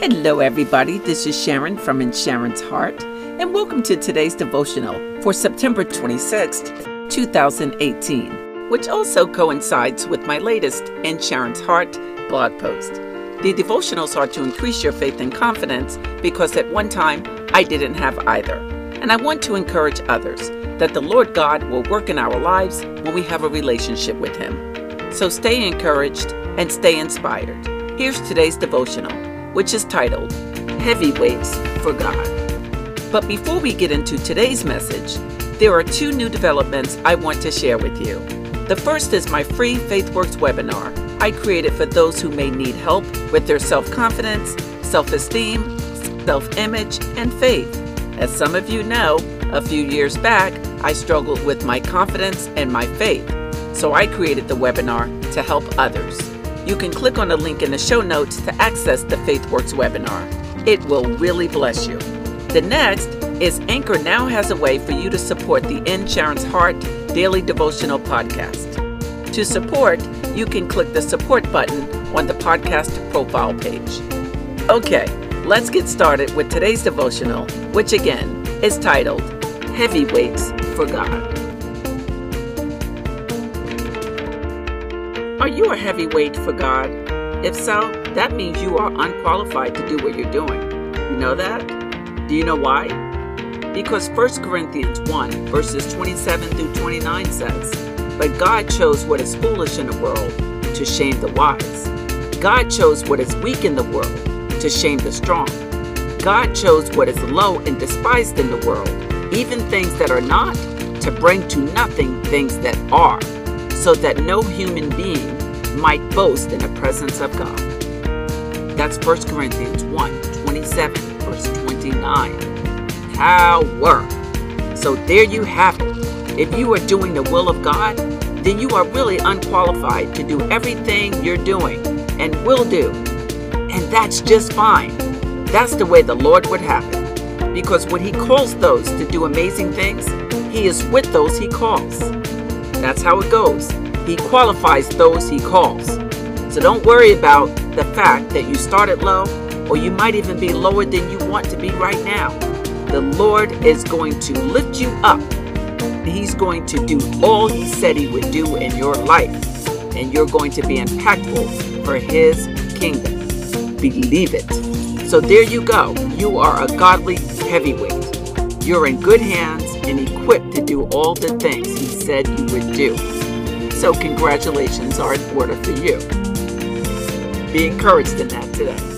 Hello, everybody. This is Sharon from In Sharon's Heart, and welcome to today's devotional for September 26th, 2018, which also coincides with my latest In Sharon's Heart blog post. The devotionals are to increase your faith and confidence because at one time I didn't have either. And I want to encourage others that the Lord God will work in our lives when we have a relationship with Him. So stay encouraged and stay inspired. Here's today's devotional which is titled Heavyweights for God. But before we get into today's message, there are two new developments I want to share with you. The first is my free FaithWorks webinar I created for those who may need help with their self confidence, self esteem, self image, and faith. As some of you know, a few years back, I struggled with my confidence and my faith, so I created the webinar to help others. You can click on the link in the show notes to access the FaithWorks webinar. It will really bless you. The next is Anchor now has a way for you to support the In Sharon's Heart Daily Devotional Podcast. To support, you can click the support button on the podcast profile page. Okay, let's get started with today's devotional, which again is titled Heavyweights for God. Are you a heavyweight for God? If so, that means you are unqualified to do what you're doing. You know that? Do you know why? Because 1 Corinthians 1, verses 27 through 29 says, But God chose what is foolish in the world to shame the wise. God chose what is weak in the world to shame the strong. God chose what is low and despised in the world, even things that are not, to bring to nothing things that are so that no human being might boast in the presence of God. That's 1 Corinthians 1 27, verse 29. Power. So there you have it. If you are doing the will of God, then you are really unqualified to do everything you're doing and will do. And that's just fine. That's the way the Lord would have it. Because when He calls those to do amazing things, He is with those He calls. That's how it goes. He qualifies those he calls. So don't worry about the fact that you started low or you might even be lower than you want to be right now. The Lord is going to lift you up. He's going to do all he said he would do in your life. And you're going to be impactful for his kingdom. Believe it. So there you go. You are a godly heavyweight. You're in good hands and equipped to do all the things he said you would do. So, congratulations are in order for you. Be encouraged in that today.